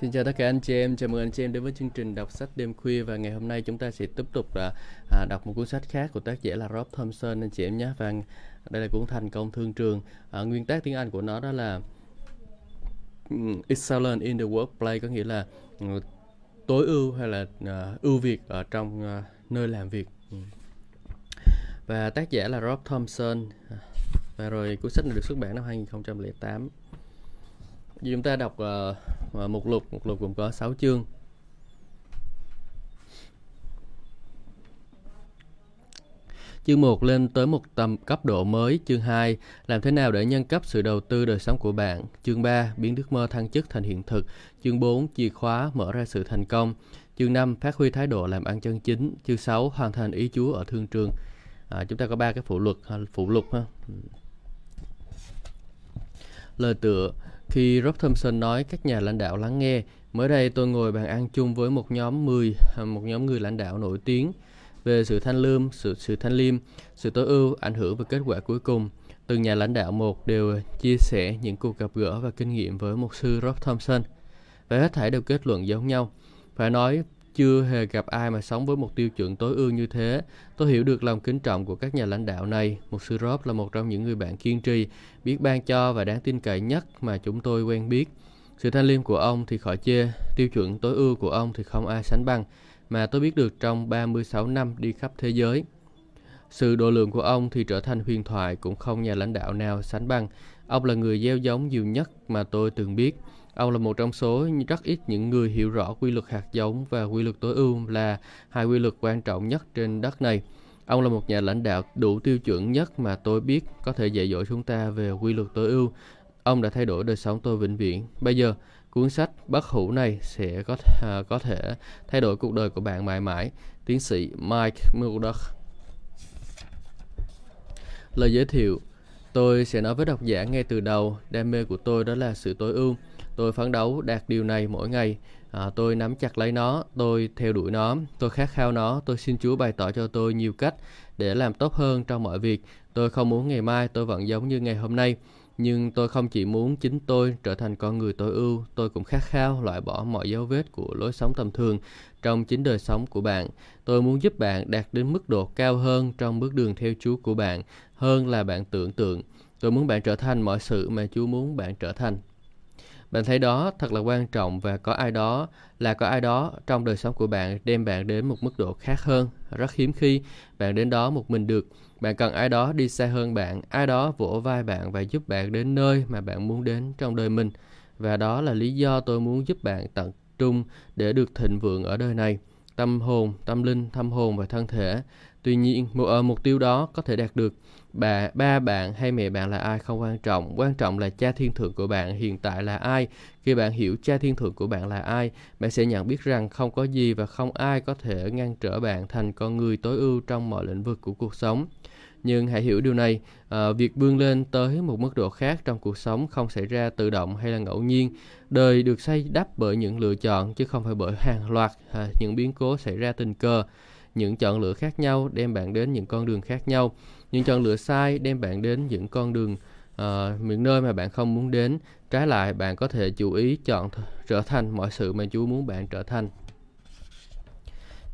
Xin chào tất cả anh chị em, chào mừng anh chị em đến với chương trình đọc sách đêm khuya và ngày hôm nay chúng ta sẽ tiếp tục là à, đọc một cuốn sách khác của tác giả là Rob Thompson anh chị em nhé và đây là cuốn Thành công thương trường. À, nguyên tác tiếng Anh của nó đó là Excellent in the workplace có nghĩa là ừ, tối ưu hay là uh, ưu việt ở trong uh, nơi làm việc. Và tác giả là Rob Thompson à, và rồi cuốn sách này được xuất bản năm 2008 chúng ta đọc ờ, ờ, uh, mục lục mục lục gồm có 6 chương Chương 1 lên tới một tầm cấp độ mới. Chương 2 làm thế nào để nhân cấp sự đầu tư đời sống của bạn. Chương 3 biến ước mơ thăng chức thành hiện thực. Chương 4 chìa khóa mở ra sự thành công. Chương 5 phát huy thái độ làm ăn chân chính. Chương 6 hoàn thành ý Chúa ở thương trường. À, chúng ta có ba cái phụ luật à, phụ lục ha. Lời tựa khi Rob Thompson nói các nhà lãnh đạo lắng nghe, mới đây tôi ngồi bàn ăn chung với một nhóm 10, à, một nhóm người lãnh đạo nổi tiếng về sự thanh lương, sự, sự thanh liêm, sự tối ưu, ảnh hưởng và kết quả cuối cùng. Từng nhà lãnh đạo một đều chia sẻ những cuộc gặp gỡ và kinh nghiệm với mục sư Rob Thompson. Và hết thảy đều kết luận giống nhau. Phải nói chưa hề gặp ai mà sống với một tiêu chuẩn tối ưu như thế. Tôi hiểu được lòng kính trọng của các nhà lãnh đạo này. Một sư Rob là một trong những người bạn kiên trì, biết ban cho và đáng tin cậy nhất mà chúng tôi quen biết. Sự thanh liêm của ông thì khỏi chê, tiêu chuẩn tối ưu của ông thì không ai sánh bằng, mà tôi biết được trong 36 năm đi khắp thế giới. Sự độ lượng của ông thì trở thành huyền thoại cũng không nhà lãnh đạo nào sánh bằng. Ông là người gieo giống nhiều nhất mà tôi từng biết. Ông là một trong số rất ít những người hiểu rõ quy luật hạt giống và quy luật tối ưu là hai quy luật quan trọng nhất trên đất này. Ông là một nhà lãnh đạo đủ tiêu chuẩn nhất mà tôi biết có thể dạy dỗ chúng ta về quy luật tối ưu. Ông đã thay đổi đời sống tôi vĩnh viễn. Bây giờ, cuốn sách bất hủ này sẽ có th- à, có thể thay đổi cuộc đời của bạn mãi mãi. Tiến sĩ Mike Murdoch. Lời giới thiệu Tôi sẽ nói với độc giả ngay từ đầu, đam mê của tôi đó là sự tối ưu. Tôi phấn đấu đạt điều này mỗi ngày. À, tôi nắm chặt lấy nó, tôi theo đuổi nó, tôi khát khao nó, tôi xin Chúa bày tỏ cho tôi nhiều cách để làm tốt hơn trong mọi việc. Tôi không muốn ngày mai tôi vẫn giống như ngày hôm nay, nhưng tôi không chỉ muốn chính tôi trở thành con người tối ưu, tôi cũng khát khao loại bỏ mọi dấu vết của lối sống tầm thường trong chính đời sống của bạn. Tôi muốn giúp bạn đạt đến mức độ cao hơn trong bước đường theo Chúa của bạn, hơn là bạn tưởng tượng. Tôi muốn bạn trở thành mọi sự mà Chúa muốn bạn trở thành. Bạn thấy đó thật là quan trọng và có ai đó là có ai đó trong đời sống của bạn đem bạn đến một mức độ khác hơn. Rất hiếm khi bạn đến đó một mình được. Bạn cần ai đó đi xa hơn bạn, ai đó vỗ vai bạn và giúp bạn đến nơi mà bạn muốn đến trong đời mình. Và đó là lý do tôi muốn giúp bạn tận trung để được thịnh vượng ở đời này. Tâm hồn, tâm linh, tâm hồn và thân thể. Tuy nhiên, một, ờ, mục tiêu đó có thể đạt được bà, ba bạn hay mẹ bạn là ai không quan trọng. Quan trọng là cha thiên thượng của bạn hiện tại là ai. Khi bạn hiểu cha thiên thượng của bạn là ai, bạn sẽ nhận biết rằng không có gì và không ai có thể ngăn trở bạn thành con người tối ưu trong mọi lĩnh vực của cuộc sống. Nhưng hãy hiểu điều này, à, việc vươn lên tới một mức độ khác trong cuộc sống không xảy ra tự động hay là ngẫu nhiên. Đời được xây đắp bởi những lựa chọn chứ không phải bởi hàng loạt à, những biến cố xảy ra tình cờ. Những chọn lựa khác nhau đem bạn đến những con đường khác nhau những chọn lựa sai đem bạn đến những con đường uh, những nơi mà bạn không muốn đến trái lại bạn có thể chú ý chọn trở thành mọi sự mà Chúa muốn bạn trở thành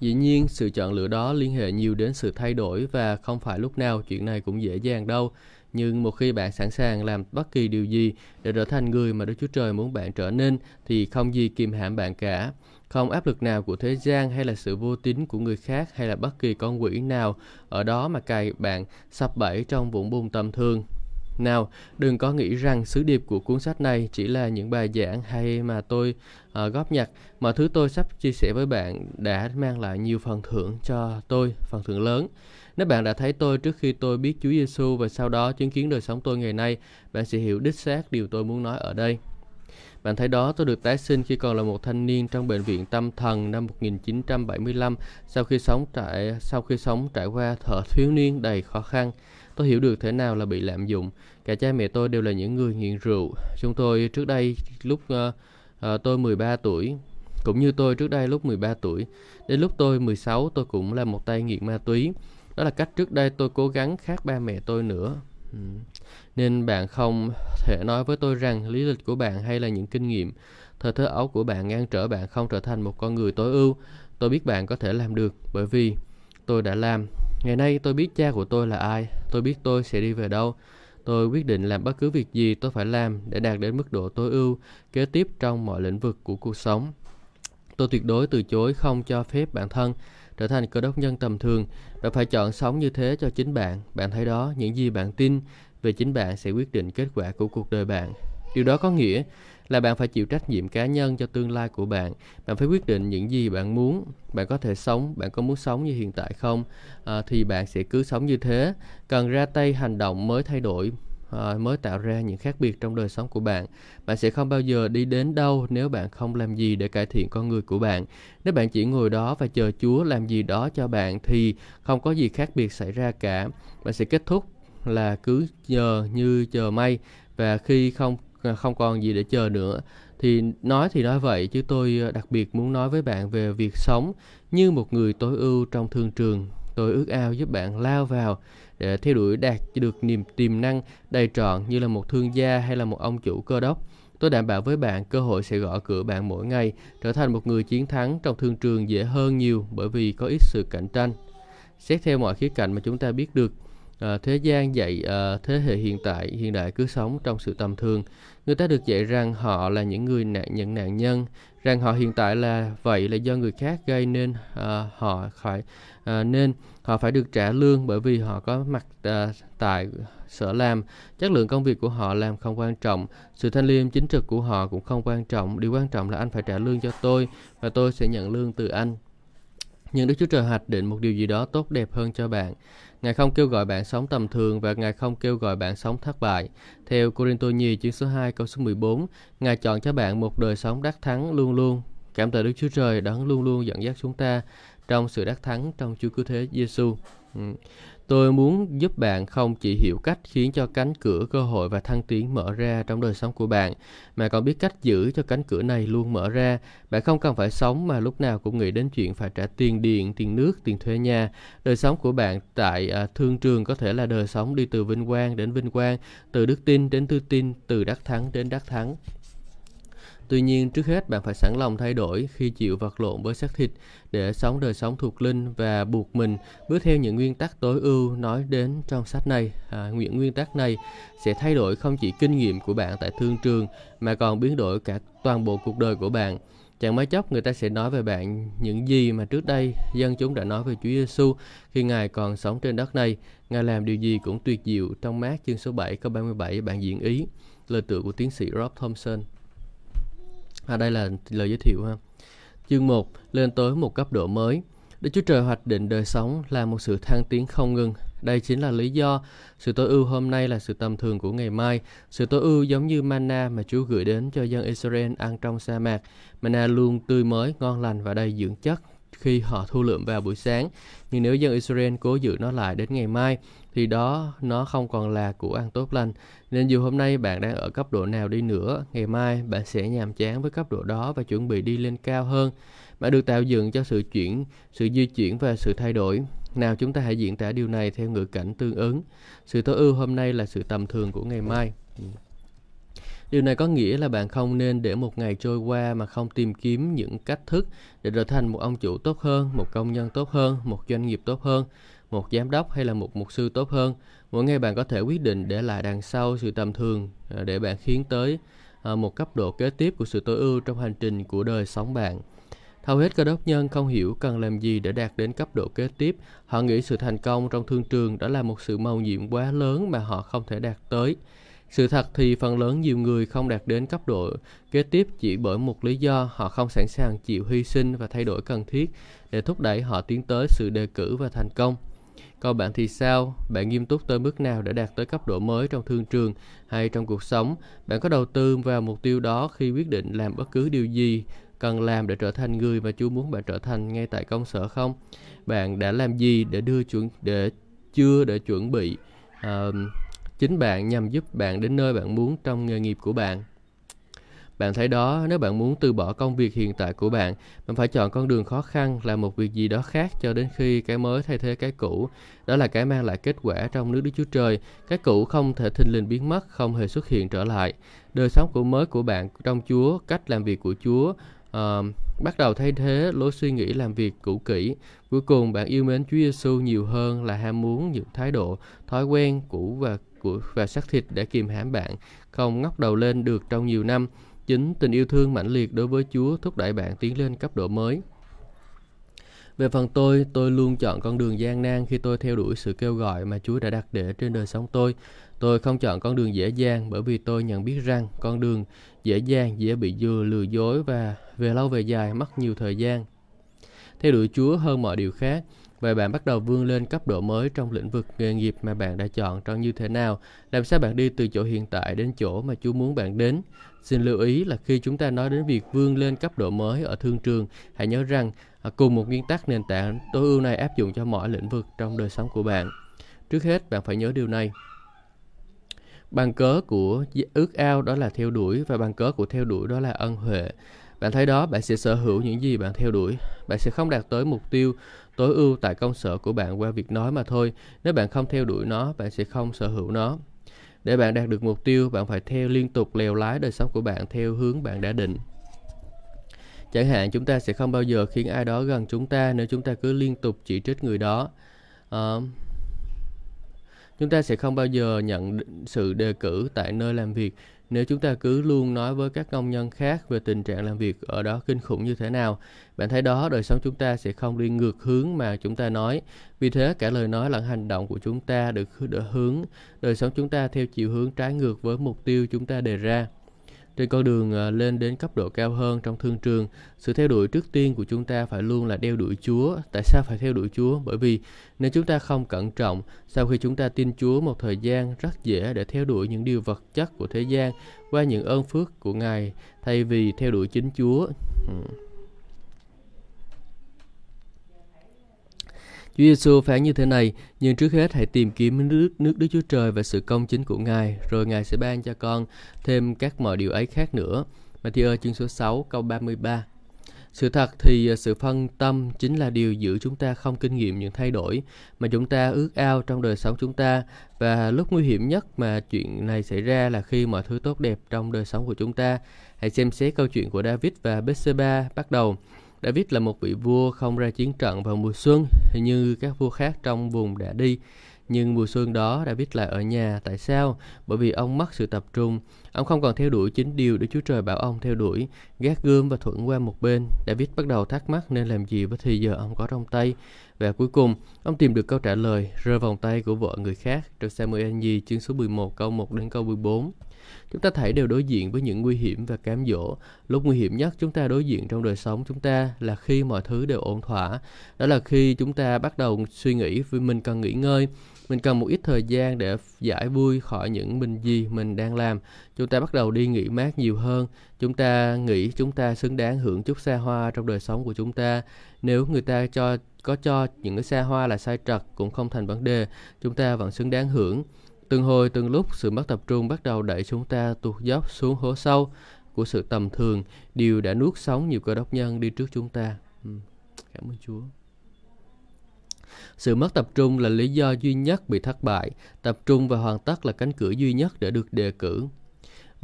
Dĩ nhiên, sự chọn lựa đó liên hệ nhiều đến sự thay đổi và không phải lúc nào chuyện này cũng dễ dàng đâu. Nhưng một khi bạn sẵn sàng làm bất kỳ điều gì để trở thành người mà Đức Chúa Trời muốn bạn trở nên thì không gì kìm hãm bạn cả. Không áp lực nào của thế gian hay là sự vô tín của người khác hay là bất kỳ con quỷ nào ở đó mà cài bạn sập bẫy trong vũng bùn tầm thường. Nào, đừng có nghĩ rằng sứ điệp của cuốn sách này chỉ là những bài giảng hay mà tôi uh, góp nhặt. Mọi thứ tôi sắp chia sẻ với bạn đã mang lại nhiều phần thưởng cho tôi, phần thưởng lớn. Nếu bạn đã thấy tôi trước khi tôi biết Chúa Giêsu và sau đó chứng kiến đời sống tôi ngày nay, bạn sẽ hiểu đích xác điều tôi muốn nói ở đây. Bạn thấy đó, tôi được tái sinh khi còn là một thanh niên trong bệnh viện tâm thần năm 1975 sau khi sống trải sau khi sống trải qua thở thiếu niên đầy khó khăn. Tôi hiểu được thế nào là bị lạm dụng. Cả cha mẹ tôi đều là những người nghiện rượu. Chúng tôi trước đây lúc uh, uh, tôi 13 tuổi, cũng như tôi trước đây lúc 13 tuổi. Đến lúc tôi 16 tôi cũng là một tay nghiện ma túy. Đó là cách trước đây tôi cố gắng khác ba mẹ tôi nữa. Ừ. Nên bạn không thể nói với tôi rằng lý lịch của bạn hay là những kinh nghiệm thời thơ ấu của bạn ngăn trở bạn không trở thành một con người tối ưu. Tôi biết bạn có thể làm được bởi vì tôi đã làm. Ngày nay tôi biết cha của tôi là ai, tôi biết tôi sẽ đi về đâu. Tôi quyết định làm bất cứ việc gì tôi phải làm để đạt đến mức độ tối ưu kế tiếp trong mọi lĩnh vực của cuộc sống. Tôi tuyệt đối từ chối không cho phép bản thân trở thành cơ đốc nhân tầm thường. Bạn phải chọn sống như thế cho chính bạn. Bạn thấy đó, những gì bạn tin về chính bạn sẽ quyết định kết quả của cuộc đời bạn. Điều đó có nghĩa là bạn phải chịu trách nhiệm cá nhân cho tương lai của bạn. Bạn phải quyết định những gì bạn muốn. Bạn có thể sống, bạn có muốn sống như hiện tại không? À, thì bạn sẽ cứ sống như thế. Cần ra tay hành động mới thay đổi Ờ, mới tạo ra những khác biệt trong đời sống của bạn. Bạn sẽ không bao giờ đi đến đâu nếu bạn không làm gì để cải thiện con người của bạn. Nếu bạn chỉ ngồi đó và chờ Chúa làm gì đó cho bạn thì không có gì khác biệt xảy ra cả. Bạn sẽ kết thúc là cứ chờ như chờ may và khi không ờ, không còn gì để chờ nữa thì nói thì nói vậy, chứ tôi ờ, đặc biệt muốn nói với bạn về việc sống như một người tối ưu trong thương trường tôi ước ao giúp bạn lao vào để theo đuổi đạt được niềm tiềm năng đầy trọn như là một thương gia hay là một ông chủ cơ đốc. Tôi đảm bảo với bạn cơ hội sẽ gõ cửa bạn mỗi ngày, trở thành một người chiến thắng trong thương trường dễ hơn nhiều bởi vì có ít sự cạnh tranh. Xét theo mọi khía cạnh mà chúng ta biết được, à, thế gian dạy à, thế hệ hiện tại hiện đại cứ sống trong sự tầm thường. Người ta được dạy rằng họ là những người nạn những nạn nhân rằng họ hiện tại là vậy là do người khác gây nên à, họ phải à, nên họ phải được trả lương bởi vì họ có mặt à, tại sở làm. Chất lượng công việc của họ làm không quan trọng sự thanh liêm chính trực của họ cũng không quan trọng. Điều quan trọng là anh phải trả lương cho tôi và tôi sẽ nhận lương từ anh. Nhưng Đức Chúa Trời hoạch định một điều gì đó tốt đẹp hơn cho bạn. Ngài không kêu gọi bạn sống tầm thường và Ngài không kêu gọi bạn sống thất bại. Theo Corinto Nhi chương số 2 câu số 14, Ngài chọn cho bạn một đời sống đắc thắng luôn luôn. Cảm tạ Đức Chúa Trời đấng luôn luôn dẫn dắt chúng ta trong sự đắc thắng trong Chúa Cứu Thế Giêsu. Ừ. Tôi muốn giúp bạn không chỉ hiểu cách khiến cho cánh cửa cơ hội và thăng tiến mở ra trong đời sống của bạn, mà còn biết cách giữ cho cánh cửa này luôn mở ra. Bạn không cần phải sống mà lúc nào cũng nghĩ đến chuyện phải trả tiền điện, tiền nước, tiền thuê nhà. Đời sống của bạn tại à, thương trường có thể là đời sống đi từ vinh quang đến vinh quang, từ đức tin đến tư tin, từ đắc thắng đến đắc thắng. Tuy nhiên, trước hết bạn phải sẵn lòng thay đổi khi chịu vật lộn với xác thịt để sống đời sống thuộc linh và buộc mình bước theo những nguyên tắc tối ưu nói đến trong sách này. À, những nguyên tắc này sẽ thay đổi không chỉ kinh nghiệm của bạn tại thương trường mà còn biến đổi cả toàn bộ cuộc đời của bạn. Chẳng mấy chốc người ta sẽ nói về bạn những gì mà trước đây dân chúng đã nói về Chúa Giêsu khi Ngài còn sống trên đất này. Ngài làm điều gì cũng tuyệt diệu trong mát chương số 7 câu 37 bạn diễn ý. Lời tựa của tiến sĩ Rob Thompson. À, đây là lời giới thiệu ha. Chương 1 lên tới một cấp độ mới. Đức Chúa Trời hoạch định đời sống là một sự thăng tiến không ngừng. Đây chính là lý do sự tối ưu hôm nay là sự tầm thường của ngày mai. Sự tối ưu giống như manna mà Chúa gửi đến cho dân Israel ăn trong sa mạc. Manna luôn tươi mới, ngon lành và đầy dưỡng chất khi họ thu lượm vào buổi sáng. Nhưng nếu dân Israel cố giữ nó lại đến ngày mai, thì đó nó không còn là của ăn tốt lành. Nên dù hôm nay bạn đang ở cấp độ nào đi nữa, ngày mai bạn sẽ nhàm chán với cấp độ đó và chuẩn bị đi lên cao hơn. Bạn được tạo dựng cho sự chuyển, sự di chuyển và sự thay đổi. Nào chúng ta hãy diễn tả điều này theo ngữ cảnh tương ứng. Sự tối ưu hôm nay là sự tầm thường của ngày mai. Ừ. Điều này có nghĩa là bạn không nên để một ngày trôi qua mà không tìm kiếm những cách thức để trở thành một ông chủ tốt hơn, một công nhân tốt hơn, một doanh nghiệp tốt hơn, một giám đốc hay là một mục sư tốt hơn. Mỗi ngày bạn có thể quyết định để lại đằng sau sự tầm thường à, để bạn khiến tới à, một cấp độ kế tiếp của sự tối ưu trong hành trình của đời sống bạn. Hầu hết cơ đốc nhân không hiểu cần làm gì để đạt đến cấp độ kế tiếp. Họ nghĩ sự thành công trong thương trường đó là một sự màu nhiệm quá lớn mà họ không thể đạt tới. Sự thật thì phần lớn nhiều người không đạt đến cấp độ kế tiếp chỉ bởi một lý do, họ không sẵn sàng chịu hy sinh và thay đổi cần thiết để thúc đẩy họ tiến tới sự đề cử và thành công. Còn bạn thì sao? Bạn nghiêm túc tới mức nào để đạt tới cấp độ mới trong thương trường hay trong cuộc sống? Bạn có đầu tư vào mục tiêu đó khi quyết định làm bất cứ điều gì cần làm để trở thành người mà Chúa muốn bạn trở thành ngay tại công sở không? Bạn đã làm gì để đưa chuẩn để chưa để chuẩn bị uh, chính bạn nhằm giúp bạn đến nơi bạn muốn trong nghề nghiệp của bạn. Bạn thấy đó, nếu bạn muốn từ bỏ công việc hiện tại của bạn, bạn phải chọn con đường khó khăn, làm một việc gì đó khác cho đến khi cái mới thay thế cái cũ. Đó là cái mang lại kết quả trong nước Đức Chúa Trời. Cái cũ không thể thình lình biến mất, không hề xuất hiện trở lại. Đời sống của mới của bạn trong Chúa, cách làm việc của Chúa, uh, bắt đầu thay thế lối suy nghĩ làm việc cũ kỹ. Cuối cùng bạn yêu mến Chúa Giêsu nhiều hơn là ham muốn những thái độ, thói quen cũ và của và xác thịt để kìm hãm bạn, không ngóc đầu lên được trong nhiều năm. Chính tình yêu thương mãnh liệt đối với Chúa thúc đẩy bạn tiến lên cấp độ mới. Về phần tôi, tôi luôn chọn con đường gian nan khi tôi theo đuổi sự kêu gọi mà Chúa đã đặt để trên đời sống tôi. Tôi không chọn con đường dễ dàng bởi vì tôi nhận biết rằng con đường dễ dàng dễ bị dừa lừa dối và về lâu về dài mất nhiều thời gian. Theo đuổi Chúa hơn mọi điều khác, Vậy bạn bắt đầu vươn lên cấp độ mới trong lĩnh vực nghề nghiệp mà bạn đã chọn trong như thế nào? Làm sao bạn đi từ chỗ hiện tại đến chỗ mà Chúa muốn bạn đến? Xin lưu ý là khi chúng ta nói đến việc vươn lên cấp độ mới ở thương trường, hãy nhớ rằng à, cùng một nguyên tắc nền tảng tối ưu này áp dụng cho mọi lĩnh vực trong đời sống của bạn. Trước hết, bạn phải nhớ điều này. Bằng cớ của ước ao đó là theo đuổi và bằng cớ của theo đuổi đó là ân huệ. Bạn thấy đó, bạn sẽ sở hữu những gì bạn theo đuổi. Bạn sẽ không đạt tới mục tiêu tối ưu tại công sở của bạn qua việc nói mà thôi. Nếu bạn không theo đuổi nó, bạn sẽ không sở hữu nó. Để bạn đạt được mục tiêu, bạn phải theo liên tục lèo lái đời sống của bạn theo hướng bạn đã định. Chẳng hạn chúng ta sẽ không bao giờ khiến ai đó gần chúng ta nếu chúng ta cứ liên tục chỉ trích người đó. Uh, chúng ta sẽ không bao giờ nhận sự đề cử tại nơi làm việc nếu chúng ta cứ luôn nói với các công nhân khác về tình trạng làm việc ở đó kinh khủng như thế nào, bạn thấy đó đời sống chúng ta sẽ không đi ngược hướng mà chúng ta nói. Vì thế cả lời nói lẫn hành động của chúng ta được hướng đời sống chúng ta theo chiều hướng trái ngược với mục tiêu chúng ta đề ra. Trên con đường à, lên đến cấp độ cao hơn trong thương trường, sự theo đuổi trước tiên của chúng ta phải luôn là đeo đuổi Chúa. Tại sao phải theo đuổi Chúa? Bởi vì nếu chúng ta không cẩn trọng, sau khi chúng ta tin Chúa một thời gian rất dễ để theo đuổi những điều vật chất của thế gian qua những ơn phước của Ngài thay vì theo đuổi chính Chúa. Chúa Giêsu phán như thế này, nhưng trước hết hãy tìm kiếm nước nước Đức Chúa Trời và sự công chính của Ngài, rồi Ngài sẽ ban cho con thêm các mọi điều ấy khác nữa. Matthew chương số 6 câu 33. Sự thật thì à, sự phân tâm chính là điều giữ chúng ta không kinh nghiệm những thay đổi mà chúng ta ước ao trong đời sống chúng ta và lúc nguy hiểm nhất mà chuyện này xảy ra là khi mọi thứ tốt đẹp trong đời sống của chúng ta. Hãy xem xét câu chuyện của David và Bethsheba bắt đầu. David là một vị vua không ra chiến trận vào mùa xuân như các vua khác trong vùng đã đi. Nhưng mùa xuân đó David lại ở nhà. Tại sao? Bởi vì ông mất sự tập trung. Ông không còn theo đuổi chính điều để Chúa Trời bảo ông theo đuổi. Gác gươm và thuận qua một bên. David bắt đầu thắc mắc nên làm gì với thì giờ ông có trong tay. Và cuối cùng, ông tìm được câu trả lời rơi vòng tay của vợ người khác trong Samuel Nhi chương số 11 câu 1 đến câu 14. Chúng ta thấy đều đối diện với những nguy hiểm và cám dỗ. Lúc nguy hiểm nhất chúng ta đối diện trong đời sống chúng ta là khi mọi thứ đều ổn thỏa. Đó là khi chúng ta bắt đầu suy nghĩ vì mình cần nghỉ ngơi, mình cần một ít thời gian để giải vui khỏi những mình gì mình đang làm. Chúng ta bắt đầu đi nghỉ mát nhiều hơn. Chúng ta nghĩ chúng ta xứng đáng hưởng chút xa hoa trong đời sống của chúng ta. Nếu người ta cho có cho những cái xa hoa là sai trật cũng không thành vấn đề, chúng ta vẫn xứng đáng hưởng. Từng hồi từng lúc sự mất tập trung bắt đầu đẩy chúng ta tuột dốc xuống hố sâu của sự tầm thường, điều đã nuốt sống nhiều cơ đốc nhân đi trước chúng ta. Ừ. Cảm ơn Chúa. Sự mất tập trung là lý do duy nhất bị thất bại, tập trung và hoàn tất là cánh cửa duy nhất để được đề cử.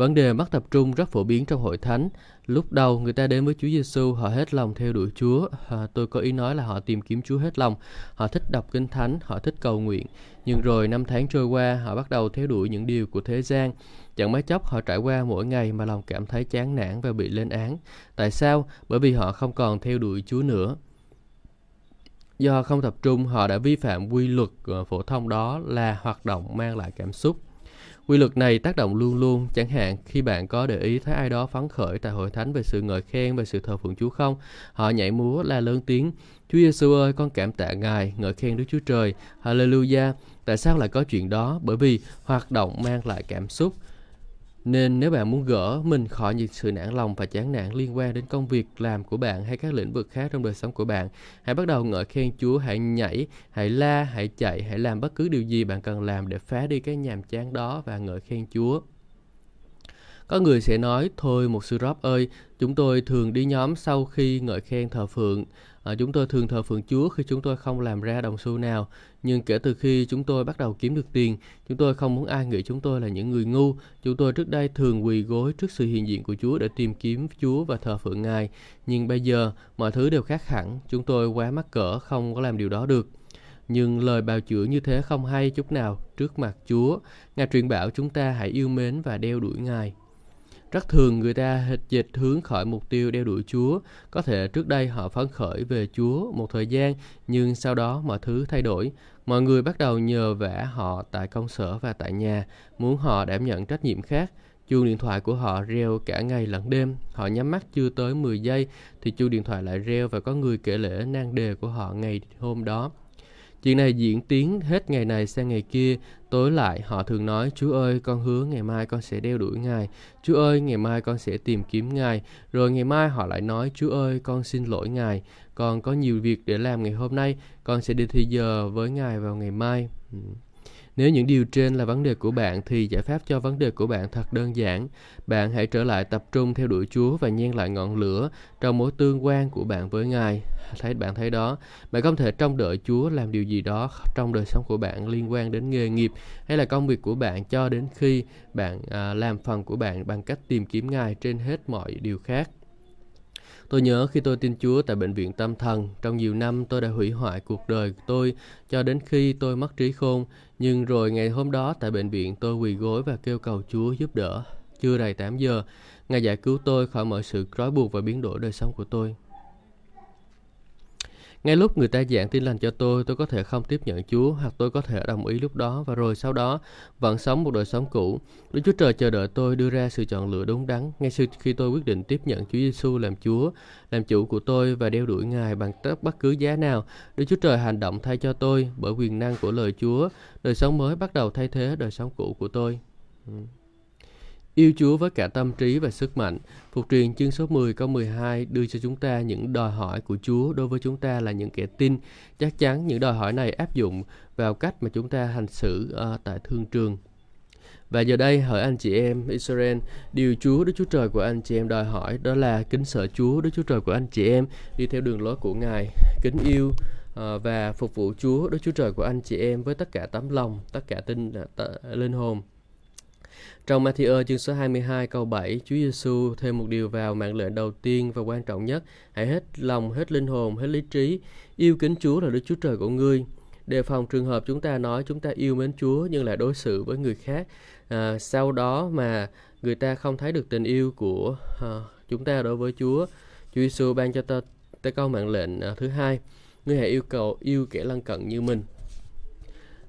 Vấn đề mất tập trung rất phổ biến trong hội thánh. Lúc đầu người ta đến với Chúa Giêsu, họ hết lòng theo đuổi Chúa. À, tôi có ý nói là họ tìm kiếm Chúa hết lòng. Họ thích đọc kinh thánh, họ thích cầu nguyện. Nhưng rồi năm tháng trôi qua, họ bắt đầu theo đuổi những điều của thế gian. Chẳng mấy chốc họ trải qua mỗi ngày mà lòng cảm thấy chán nản và bị lên án. Tại sao? Bởi vì họ không còn theo đuổi Chúa nữa. Do không tập trung, họ đã vi phạm quy luật ờ, phổ thông đó là hoạt động mang lại cảm xúc. Quy luật này tác động luôn luôn, chẳng hạn khi bạn có để ý thấy ai đó phấn khởi tại hội thánh về sự ngợi khen về sự thờ phượng Chúa không, họ nhảy múa la lớn tiếng, Chúa Giêsu ơi, con cảm tạ Ngài, ngợi khen Đức Chúa Trời, Hallelujah. Tại sao lại có chuyện đó? Bởi vì hoạt động mang lại cảm xúc, nên nếu bạn muốn gỡ mình khỏi những sự nản lòng và chán nản liên quan đến công việc làm của bạn hay các lĩnh vực khác trong đời sống của bạn, hãy bắt đầu ngợi khen Chúa, hãy nhảy, hãy la, hãy chạy, hãy làm bất cứ điều gì bạn cần làm để phá đi cái nhàm chán đó và ngợi khen Chúa. Có người sẽ nói, thôi một sư Rob ơi, chúng tôi thường đi nhóm sau khi ngợi khen thờ phượng. À, chúng tôi thường thờ phượng Chúa khi chúng tôi không làm ra đồng xu nào. Nhưng kể từ khi chúng tôi bắt đầu kiếm được tiền, chúng tôi không muốn ai nghĩ chúng tôi là những người ngu. Chúng tôi trước đây thường quỳ gối trước sự hiện diện của Chúa để tìm kiếm Chúa và thờ phượng Ngài. Nhưng bây giờ, mọi thứ đều khác hẳn. Chúng tôi quá mắc cỡ, không có làm điều đó được. Nhưng lời bào chữa như thế không hay chút nào trước mặt Chúa. Ngài truyền bảo chúng ta hãy yêu mến và đeo đuổi Ngài. Rất thường người ta hịch dịch hướng khỏi mục tiêu đeo đuổi Chúa. Có thể trước đây họ phấn khởi về Chúa một thời gian, nhưng sau đó mọi thứ thay đổi. Mọi người bắt đầu nhờ vả họ tại công sở và tại nhà, muốn họ đảm nhận trách nhiệm khác. Chuông điện thoại của họ reo cả ngày lẫn đêm. Họ nhắm mắt chưa tới 10 giây thì chuông điện thoại lại reo và có người kể lễ nan đề của họ ngày hôm đó. Chuyện này diễn tiến hết ngày này sang ngày kia, tối lại họ thường nói, Chúa ơi, con hứa ngày mai con sẽ đeo đuổi Ngài, Chúa ơi, ngày mai con sẽ tìm kiếm Ngài, rồi ngày mai họ lại nói, Chúa ơi, con xin lỗi Ngài, con có nhiều việc để làm ngày hôm nay, con sẽ đi thi giờ với Ngài vào ngày mai. Ừ. Nếu những điều trên là vấn đề của bạn thì giải pháp cho vấn đề của bạn thật đơn giản. Bạn hãy trở lại tập trung theo đuổi Chúa và nhen lại ngọn lửa trong mối tương quan của bạn với Ngài. Thấy bạn thấy đó, bạn không thể trông đợi Chúa làm điều gì đó trong đời sống của bạn liên quan đến nghề nghiệp hay là công việc của bạn cho đến khi bạn à, làm phần của bạn bằng cách tìm kiếm Ngài trên hết mọi điều khác. Tôi nhớ khi tôi tin Chúa tại bệnh viện tâm thần, trong nhiều năm tôi đã hủy hoại cuộc đời của tôi cho đến khi tôi mất trí khôn. Nhưng rồi ngày hôm đó tại bệnh viện tôi quỳ gối và kêu cầu Chúa giúp đỡ. Chưa đầy 8 giờ, Ngài giải cứu tôi khỏi mọi sự trói buộc và biến đổi đời sống của tôi. Ngay lúc người ta giảng tin lành cho tôi, tôi có thể không tiếp nhận Chúa hoặc tôi có thể đồng ý lúc đó và rồi sau đó vẫn sống một đời sống cũ. Đức Chúa Trời chờ đợi tôi đưa ra sự chọn lựa đúng đắn ngay khi tôi quyết định tiếp nhận Chúa Giêsu làm Chúa, làm chủ của tôi và đeo đuổi Ngài bằng tất bất cứ giá nào. Đức Chúa Trời hành động thay cho tôi bởi quyền năng của lời Chúa. Đời sống mới bắt đầu thay thế đời sống cũ của tôi. Ừ. Yêu Chúa với cả tâm trí và sức mạnh. Phục truyền chương số 10 câu 12 đưa cho chúng ta những đòi hỏi của Chúa đối với chúng ta là những kẻ tin. Chắc chắn những đòi hỏi này áp dụng vào cách mà chúng ta hành xử uh, tại thương trường. Và giờ đây hỏi anh chị em Israel, điều Chúa Đức Chúa Trời của anh chị em đòi hỏi đó là kính sợ Chúa Đức Chúa Trời của anh chị em đi theo đường lối của Ngài, kính yêu uh, và phục vụ Chúa Đức Chúa Trời của anh chị em với tất cả tấm lòng, tất cả tinh uh, ờ, t- linh hồn. Trong Matthew chương số 22 câu 7, Chúa Giêsu thêm một điều vào mạng lệnh đầu tiên và quan trọng nhất, hãy hết lòng, hết linh hồn, hết lý trí, yêu kính Chúa là Đức Chúa Trời của ngươi. Đề phòng trường hợp chúng ta nói chúng ta yêu mến Chúa nhưng lại đối xử với người khác. À, sau đó mà người ta không thấy được tình yêu của à, chúng ta đối với Chúa. Chúa Giêsu ban cho ta ta câu mạng lệnh à, thứ hai, ngươi hãy yêu cầu yêu kẻ lân cận như mình.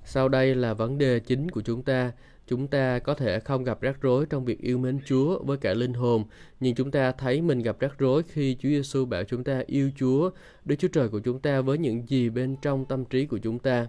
Sau đây là vấn đề chính của chúng ta Chúng ta có thể không gặp rắc rối trong việc yêu mến Chúa với cả linh hồn, nhưng chúng ta thấy mình gặp rắc rối khi Chúa Giêsu bảo chúng ta yêu Chúa, Đức Chúa Trời của chúng ta với những gì bên trong tâm trí của chúng ta.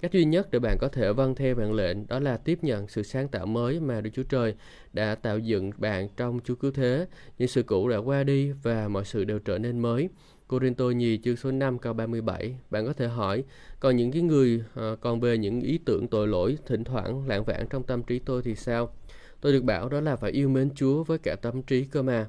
Cách duy nhất để bạn có thể vâng theo mệnh lệnh đó là tiếp nhận sự sáng tạo mới mà Đức Chúa Trời đã tạo dựng bạn trong Chúa Cứu Thế. Những sự cũ đã qua đi và mọi sự đều trở nên mới. Corinto nhì chương số 5 câu 37. Bạn có thể hỏi, còn những cái người à, còn về những ý tưởng tội lỗi thỉnh thoảng lãng vãng trong tâm trí tôi thì sao? Tôi được bảo đó là phải yêu mến Chúa với cả tâm trí cơ mà.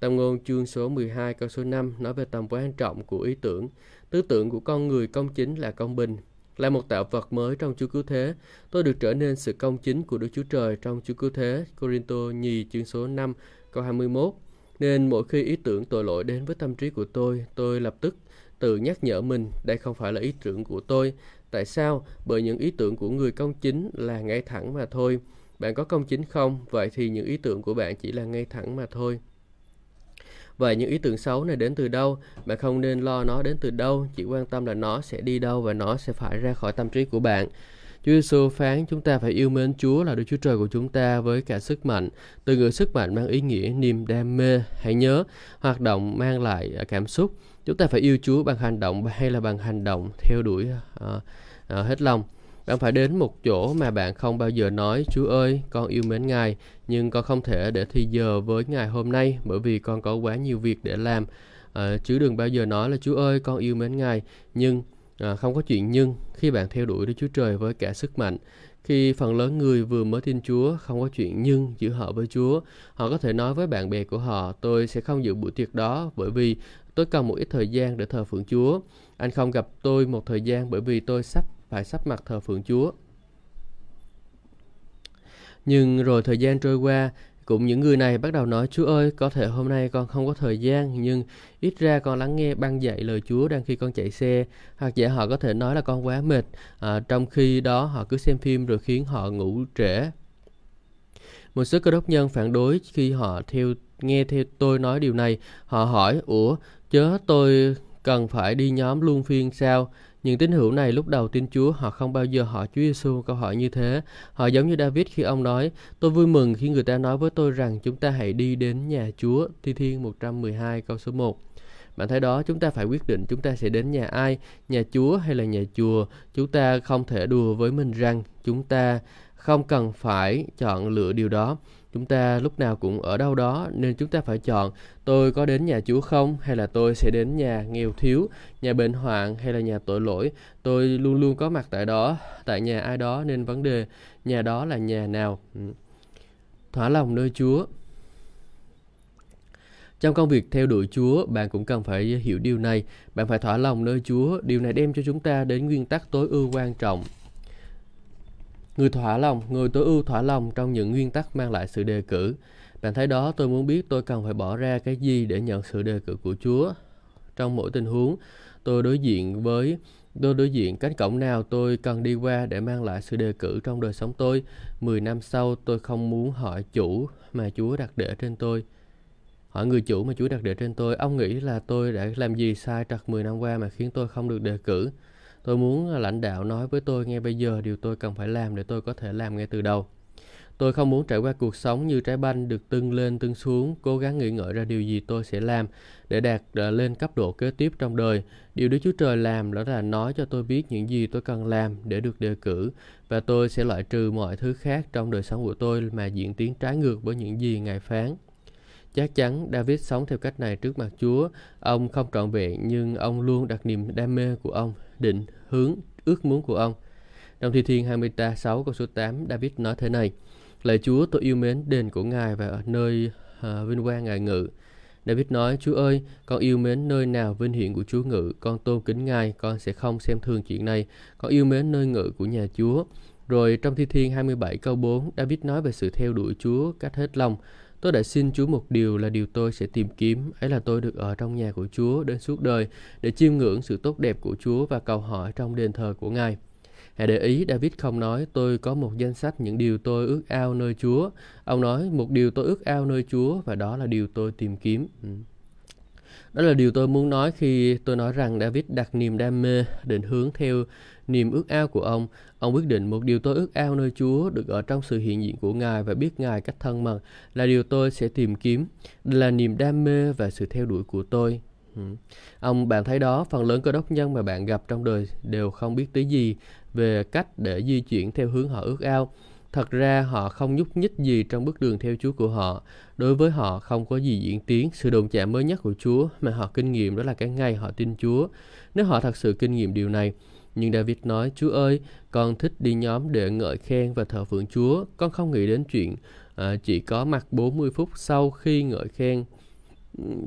Tâm ngôn chương số 12 câu số 5 nói về tầm quan trọng của ý tưởng. Tư tưởng của con người công chính là công bình, là một tạo vật mới trong Chúa Cứu Thế. Tôi được trở nên sự công chính của Đức Chúa Trời trong Chúa Cứu Thế. Corinto nhì chương số 5 câu 21 nên mỗi khi ý tưởng tội lỗi đến với tâm trí của tôi, tôi lập tức tự nhắc nhở mình đây không phải là ý tưởng của tôi. Tại sao? Bởi những ý tưởng của người công chính là ngay thẳng mà thôi. Bạn có công chính không? Vậy thì những ý tưởng của bạn chỉ là ngay thẳng mà thôi. Vậy những ý tưởng xấu này đến từ đâu? Bạn không nên lo nó đến từ đâu, chỉ quan tâm là nó sẽ đi đâu và nó sẽ phải ra khỏi tâm trí của bạn. Chúa Giêsu phán chúng ta phải yêu mến Chúa là Đức Chúa Trời của chúng ta với cả sức mạnh. Từ ngữ sức mạnh mang ý nghĩa niềm đam mê. Hãy nhớ, hoạt động mang lại à, cảm xúc. Chúng ta phải yêu Chúa bằng hành động hay là bằng hành động theo đuổi uh, uh, hết lòng. Bạn phải đến một chỗ mà bạn không bao giờ nói Chúa ơi, con yêu mến Ngài, nhưng con không thể để thi giờ với Ngài hôm nay bởi vì con có quá nhiều việc để làm. À, chứ đừng bao giờ nói là Chúa ơi, con yêu mến Ngài, nhưng À, không có chuyện nhưng khi bạn theo đuổi Đức Chúa Trời với cả sức mạnh, khi phần lớn người vừa mới tin Chúa không có chuyện nhưng giữa họ với Chúa, họ có thể nói với bạn bè của họ, tôi sẽ không dự buổi tiệc đó bởi vì tôi cần một ít thời gian để thờ phượng Chúa. Anh không gặp tôi một thời gian bởi vì tôi sắp phải sắp mặt thờ phượng Chúa. Nhưng rồi thời gian trôi qua, cũng những người này bắt đầu nói Chúa ơi, có thể hôm nay con không có thời gian, nhưng ít ra con lắng nghe băng dạy lời Chúa đang khi con chạy xe. Hoặc giả họ có thể nói là con quá mệt, à, trong khi đó họ cứ xem phim rồi khiến họ ngủ trễ. Một số cơ đốc nhân phản đối khi họ theo nghe theo tôi nói điều này. Họ hỏi, ủa, chớ tôi cần phải đi nhóm luân phiên sao? Những tín hữu này lúc đầu tin Chúa, họ không bao giờ hỏi Chúa Giêsu câu hỏi như thế. Họ giống như David khi ông nói, tôi vui mừng khi người ta nói với tôi rằng chúng ta hãy đi đến nhà Chúa. Thi Thiên 112 câu số 1. Bạn thấy đó, chúng ta phải quyết định chúng ta sẽ đến nhà ai, nhà Chúa hay là nhà chùa. Chúng ta không thể đùa với mình rằng chúng ta không cần phải chọn lựa điều đó. Chúng ta lúc nào cũng ở đâu đó nên chúng ta phải chọn tôi có đến nhà Chúa không hay là tôi sẽ đến nhà nghèo thiếu, nhà bệnh hoạn hay là nhà tội lỗi. Tôi luôn luôn có mặt tại đó, tại nhà ai đó nên vấn đề nhà đó là nhà nào. Ừ. Thỏa lòng nơi Chúa. Trong công việc theo đuổi Chúa, bạn cũng cần phải hiểu điều này. Bạn phải thỏa lòng nơi Chúa. Điều này đem cho chúng ta đến nguyên tắc tối ưu quan trọng Người thỏa lòng, người tối ưu thỏa lòng trong những nguyên tắc mang lại sự đề cử. Bạn thấy đó, tôi muốn biết tôi cần phải bỏ ra cái gì để nhận sự đề cử của Chúa. Trong mỗi tình huống, tôi đối diện với tôi đối diện cánh cổng nào tôi cần đi qua để mang lại sự đề cử trong đời sống tôi. Mười năm sau, tôi không muốn hỏi chủ mà Chúa đặt để trên tôi. Hỏi người chủ mà Chúa đặt để trên tôi, ông nghĩ là tôi đã làm gì sai trật 10 năm qua mà khiến tôi không được đề cử. Tôi muốn à, lãnh đạo nói với tôi ngay bây giờ điều tôi cần phải làm để tôi có thể làm ngay từ đầu. Tôi không muốn trải qua cuộc sống như trái banh được tưng lên tưng xuống, cố gắng nghĩ ngợi ra điều gì tôi sẽ làm để đạt à, lên cấp độ kế tiếp trong đời. Điều Đức Chúa Trời làm đó là nói cho tôi biết những gì tôi cần làm để được đề cử và tôi sẽ loại trừ mọi thứ khác trong đời sống của tôi mà diễn tiến trái ngược với những gì Ngài phán. Chắc chắn David sống theo cách này trước mặt Chúa. Ông không trọn vẹn nhưng ông luôn đặt niềm đam mê của ông, định, hướng, ước muốn của ông. Trong Thi Thiên 26 câu số 8, David nói thế này. Lạy Chúa, tôi yêu mến đền của Ngài và ở nơi uh, vinh quang Ngài ngự. David nói, Chúa ơi, con yêu mến nơi nào vinh hiển của Chúa ngự, con tôn kính Ngài, con sẽ không xem thường chuyện này. Con yêu mến nơi ngự của nhà Chúa. Rồi trong Thi Thiên 27 câu 4, David nói về sự theo đuổi Chúa cách hết lòng. Tôi đã xin Chúa một điều là điều tôi sẽ tìm kiếm, ấy là tôi được ở trong nhà của Chúa đến suốt đời để chiêm ngưỡng sự tốt đẹp của Chúa và cầu hỏi trong đền thờ của Ngài. Hãy để ý David không nói tôi có một danh sách những điều tôi ước ao nơi Chúa. Ông nói một điều tôi ước ao nơi Chúa và đó là điều tôi tìm kiếm. Ừ. Đó là điều tôi muốn nói khi tôi nói rằng David đặt niềm đam mê, định hướng theo niềm ước ao của ông. Ông quyết định một điều tôi ước ao nơi Chúa được ở trong sự hiện diện của Ngài và biết Ngài cách thân mật là điều tôi sẽ tìm kiếm. Là niềm đam mê và sự theo đuổi của tôi. Ừ. Ông bạn thấy đó, phần lớn cơ đốc nhân mà bạn gặp trong đời đều không biết tới gì về cách để di chuyển theo hướng họ ước ao. Thật ra họ không nhúc nhích gì trong bước đường theo Chúa của họ. Đối với họ không có gì diễn tiến. Sự đụng chạm mới nhất của Chúa mà họ kinh nghiệm đó là cái ngày họ tin Chúa. Nếu họ thật sự kinh nghiệm điều này, nhưng David nói, Chúa ơi, con thích đi nhóm để ngợi khen và thờ phượng Chúa. Con không nghĩ đến chuyện à, chỉ có mặt 40 phút sau khi ngợi khen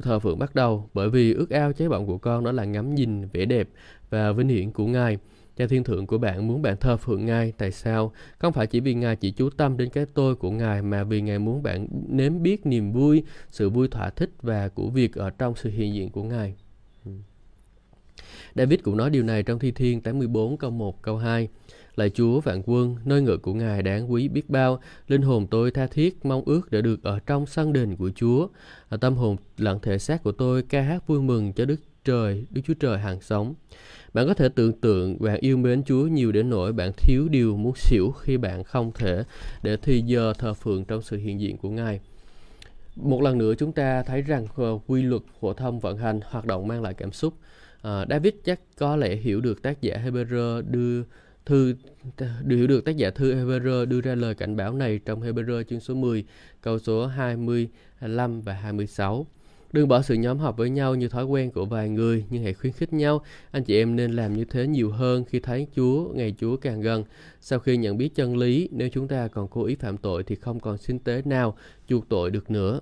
thờ phượng bắt đầu. Bởi vì ước ao cháy bỏng của con đó là ngắm nhìn vẻ đẹp và vinh hiển của Ngài. Cha thiên thượng của bạn muốn bạn thờ phượng Ngài. Tại sao? Không phải chỉ vì Ngài chỉ chú tâm đến cái tôi của Ngài mà vì Ngài muốn bạn nếm biết niềm vui, sự vui thỏa thích và của việc ở trong sự hiện diện của Ngài. Hmm. David cũng nói điều này trong Thi Thiên 84 câu 1 câu 2. Lạy Chúa vạn quân, nơi ngự của Ngài đáng quý biết bao, linh hồn tôi tha thiết mong ước để được ở trong sân đền của Chúa. Tâm hồn lẫn thể xác của tôi ca hát vui mừng cho Đức Trời, Đức Chúa Trời hàng sống. Bạn có thể tưởng tượng bạn yêu mến Chúa nhiều đến nỗi bạn thiếu điều muốn xỉu khi bạn không thể để thi giờ thờ phượng trong sự hiện diện của Ngài. Một lần nữa chúng ta thấy rằng ờ, quy luật phổ thông vận hành hoạt động mang lại cảm xúc À, David chắc có lẽ hiểu được tác giả Hebrew đưa thư đều hiểu được tác giả thư Hebrew đưa ra lời cảnh báo này trong Hebrew chương số 10 câu số 25 và 26. Đừng bỏ sự nhóm họp với nhau như thói quen của vài người, nhưng hãy khuyến khích nhau. Anh chị em nên làm như thế nhiều hơn khi thấy Chúa, ngày Chúa càng gần. Sau khi nhận biết chân lý, nếu chúng ta còn cố ý phạm tội thì không còn sinh tế nào chuộc tội được nữa.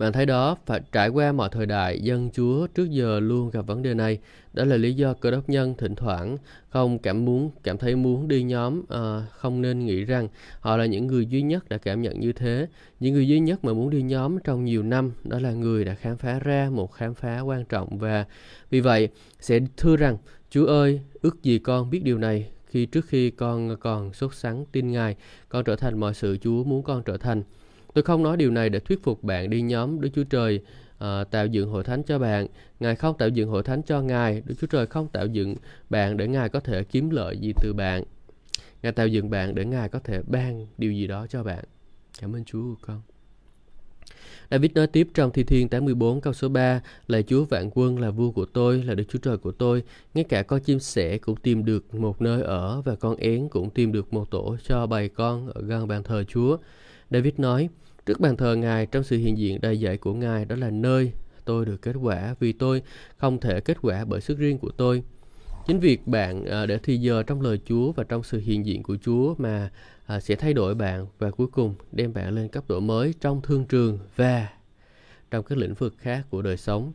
Bạn thấy đó, phải trải qua mọi thời đại, dân Chúa trước giờ luôn gặp vấn đề này. Đó là lý do cơ đốc nhân thỉnh thoảng không cảm muốn cảm thấy muốn đi nhóm, à, không nên nghĩ rằng họ là những người duy nhất đã cảm nhận như thế. Những người duy nhất mà muốn đi nhóm trong nhiều năm, đó là người đã khám phá ra một khám phá quan trọng và vì vậy sẽ thưa rằng, Chúa ơi, ước gì con biết điều này, khi trước khi con còn sốt sắng tin Ngài, con trở thành mọi sự Chúa muốn con trở thành. Tôi không nói điều này để thuyết phục bạn đi nhóm Đức Chúa Trời à, tạo dựng hội thánh cho bạn. Ngài không tạo dựng hội thánh cho Ngài. Đức Chúa Trời không tạo dựng bạn để Ngài có thể kiếm lợi gì từ bạn. Ngài tạo dựng bạn để Ngài có thể ban điều gì đó cho bạn. Cảm ơn Chúa của con. David nói tiếp trong Thi Thiên 84 câu số 3 Lạy Chúa vạn quân là vua của tôi, là Đức Chúa Trời của tôi. Ngay cả con chim sẻ cũng tìm được một nơi ở và con én cũng tìm được một tổ cho bầy con ở gần bàn thờ Chúa. David nói, trước bàn thờ Ngài trong sự hiện diện đầy dạy của Ngài đó là nơi tôi được kết quả vì tôi không thể kết quả bởi sức riêng của tôi. Chính việc bạn à, để thì giờ trong lời Chúa và trong sự hiện diện của Chúa mà à, sẽ thay đổi bạn và cuối cùng đem bạn lên cấp độ mới trong thương trường và trong các lĩnh vực khác của đời sống.